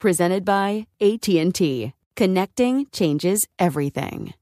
Presented by AT&T. Connecting changes everything.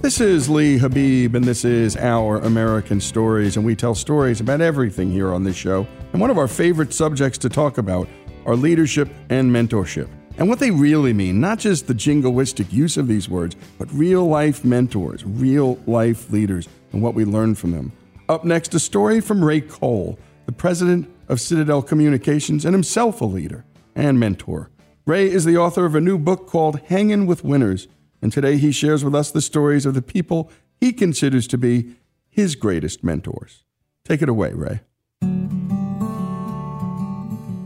This is Lee Habeeb, and this is Our American Stories, and we tell stories about everything here on this show. And one of our favorite subjects to talk about are leadership and mentorship, and what they really mean, not just the jingoistic use of these words, but real life mentors, real life leaders, and what we learn from them. Up next, a story from Ray Cole, the president of Citadel Communications and himself a leader and mentor. Ray is the author of a new book called Hangin' with Winners and today he shares with us the stories of the people he considers to be his greatest mentors. Take it away, Ray.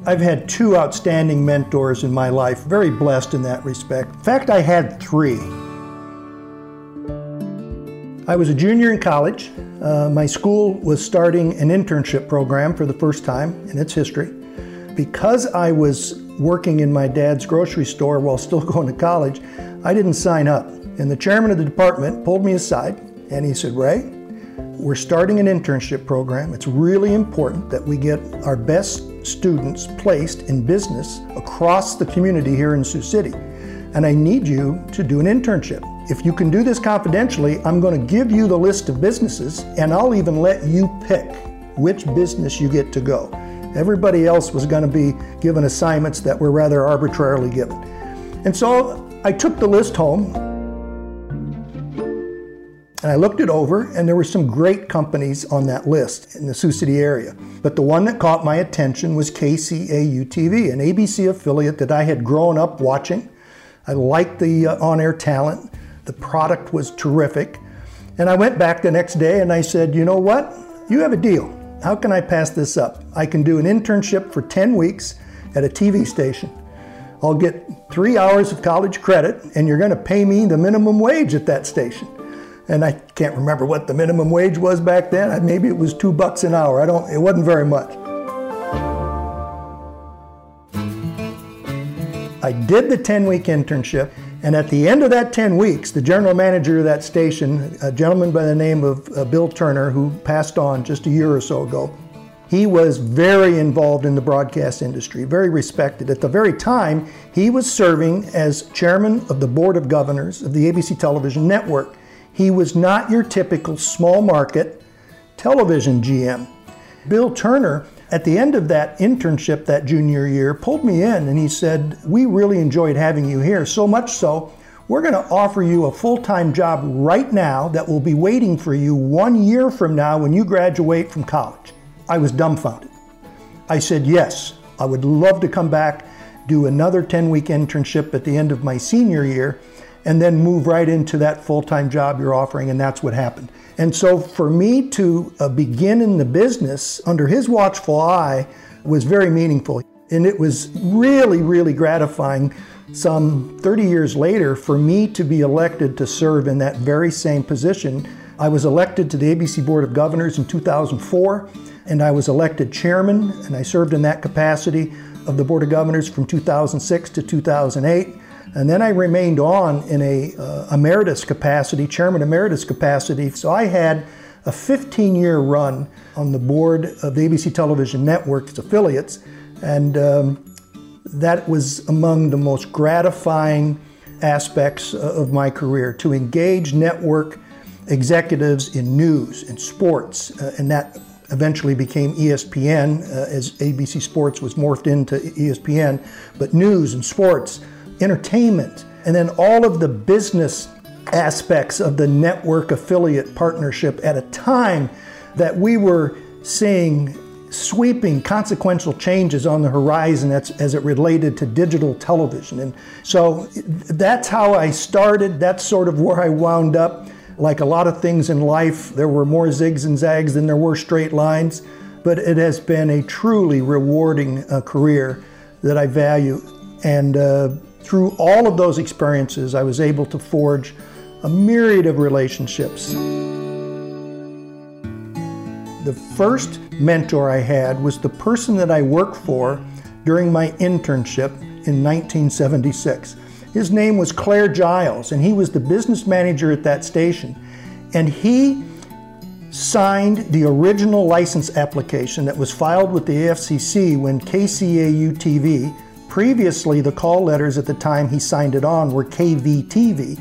I've had two outstanding mentors in my life, very blessed in that respect. In fact, I had three. I was a junior in college. Uh, my school was starting an internship program for the first time in its history. Because I was working in my dad's grocery store while still going to college, I didn't sign up. And the chairman of the department pulled me aside and he said, Ray, we're starting an internship program. It's really important that we get our best students placed in business across the community here in Sioux City. And I need you to do an internship. If you can do this confidentially, I'm going to give you the list of businesses and I'll even let you pick which business you get to go. Everybody else was going to be given assignments that were rather arbitrarily given. And so I took the list home and I looked it over, and there were some great companies on that list in the Sioux City area. But the one that caught my attention was KCAU TV, an ABC affiliate that I had grown up watching. I liked the uh, on air talent, the product was terrific. And I went back the next day and I said, You know what? You have a deal. How can I pass this up? I can do an internship for 10 weeks at a TV station. I'll get three hours of college credit, and you're going to pay me the minimum wage at that station. And I can't remember what the minimum wage was back then. Maybe it was two bucks an hour. I don't. It wasn't very much. I did the 10 week internship, And at the end of that 10 weeks, the general manager of that station, a gentleman by the name of uh, Bill Turner, who passed on just a year or so ago, he was very involved in the broadcast industry, very respected. At the very time, he was serving as chairman of the board of governors of the ABC television network. He was not your typical small market television GM. Bill Turner, at the end of that internship that junior year, pulled me in and he said, We really enjoyed having you here, so much so, we're going to offer you a full time job right now that will be waiting for you one year from now when you graduate from college. I was dumbfounded. I said, Yes, I would love to come back, do another 10 week internship at the end of my senior year, and then move right into that full time job you're offering. And that's what happened. And so for me to uh, begin in the business under his watchful eye was very meaningful. And it was really, really gratifying some 30 years later for me to be elected to serve in that very same position. I was elected to the ABC Board of Governors in 2004, and I was elected chairman, and I served in that capacity of the Board of Governors from 2006 to 2008. And then I remained on in a uh, emeritus capacity, chairman emeritus capacity. So I had a 15 year run on the board of the ABC Television Network, its affiliates, and um, that was among the most gratifying aspects of my career to engage network executives in news and sports, uh, and that eventually became ESPN uh, as ABC Sports was morphed into ESPN, but news and sports entertainment, and then all of the business aspects of the network affiliate partnership at a time that we were seeing sweeping consequential changes on the horizon as, as, it related to digital television. And so that's how I started. That's sort of where I wound up. Like a lot of things in life, there were more zigs and zags than there were straight lines, but it has been a truly rewarding uh, career that I value. And uh, through all of those experiences, I was able to forge a myriad of relationships. The first mentor I had was the person that I worked for during my internship in 1976. His name was Claire Giles, and he was the business manager at that station. And he signed the original license application that was filed with the AFCC when KCAU TV Previously, the call letters at the time he signed it on were KVTV.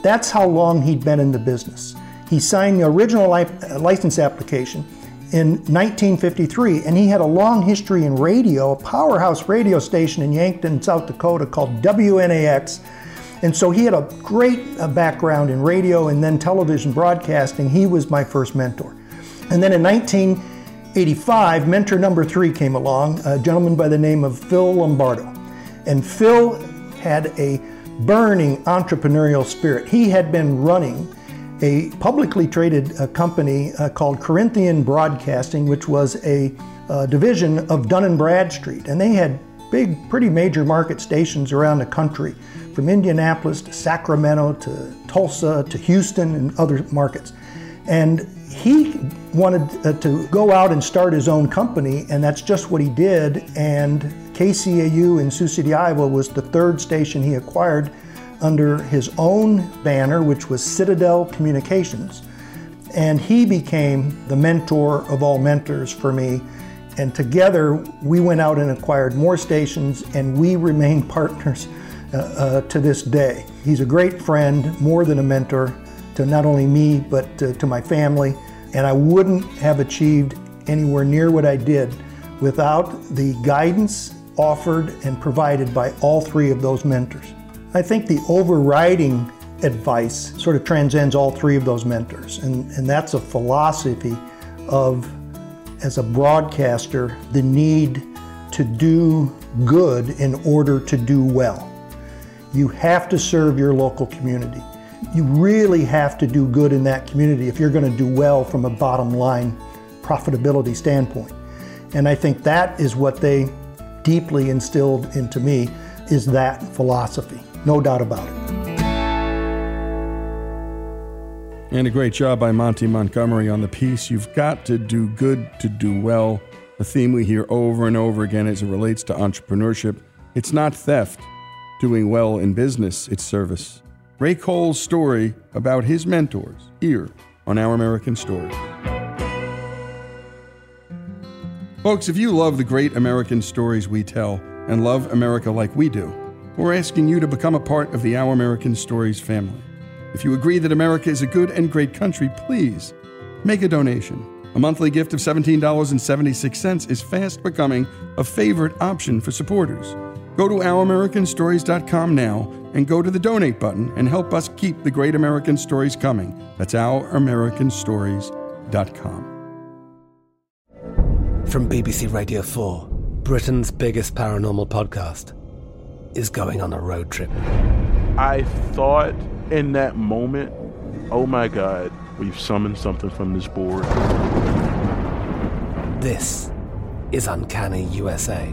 That's how long he'd been in the business. He signed the original uh, license application in 1953, and he had a long history in radio, a powerhouse radio station in Yankton, South Dakota called WNAX. And so he had a great uh, background in radio and then television broadcasting. He was my first mentor. And then in 1985, mentor number three came along, a gentleman by the name of Phil Lombardo. And Phil had a burning entrepreneurial spirit. He had been running a publicly traded uh, company uh, called Corinthian Broadcasting, which was a uh, division of Dun & Bradstreet. And they had big, pretty major market stations around the country, from Indianapolis to Sacramento to Tulsa to Houston and other markets. And he wanted uh, to go out and start his own company, and that's just what he did. And KCAU in Sioux City, Iowa was the third station he acquired under his own banner, which was Citadel Communications. And he became the mentor of all mentors for me. And together we went out and acquired more stations, and we remain partners uh, uh, to this day. He's a great friend, more than a mentor to not only me, but to, to my family. And I wouldn't have achieved anywhere near what I did without the guidance offered and provided by all three of those mentors. I think the overriding advice sort of transcends all three of those mentors, and, and that's a philosophy of, as a broadcaster, the need to do good in order to do well. You have to serve your local community you really have to do good in that community if you're going to do well from a bottom line profitability standpoint. And I think that is what they deeply instilled into me is that philosophy. No doubt about it. And a great job by Monty Montgomery on the piece. You've got to do good to do well. A theme we hear over and over again as it relates to entrepreneurship. It's not theft doing well in business, its service. Ray Cole's story about his mentors here on Our American Story. Folks, if you love the great American stories we tell and love America like we do, we're asking you to become a part of the Our American Stories family. If you agree that America is a good and great country, please make a donation. A monthly gift of $17.76 is fast becoming a favorite option for supporters. Go to ouramericanstories.com now and go to the donate button and help us keep the great American stories coming. That's ouramericanstories.com. From BBC Radio 4, Britain's biggest paranormal podcast is going on a road trip. I thought in that moment, oh my God, we've summoned something from this board. This is Uncanny USA.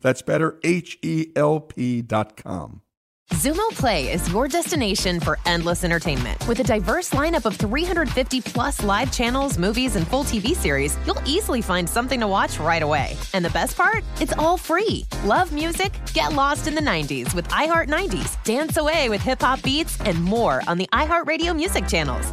That's better, H E L P.com. Xumo Play is your destination for endless entertainment. With a diverse lineup of 350 plus live channels, movies, and full TV series, you'll easily find something to watch right away. And the best part? It's all free. Love music? Get lost in the 90s with iHeart 90s, dance away with hip hop beats, and more on the iHeartRadio music channels.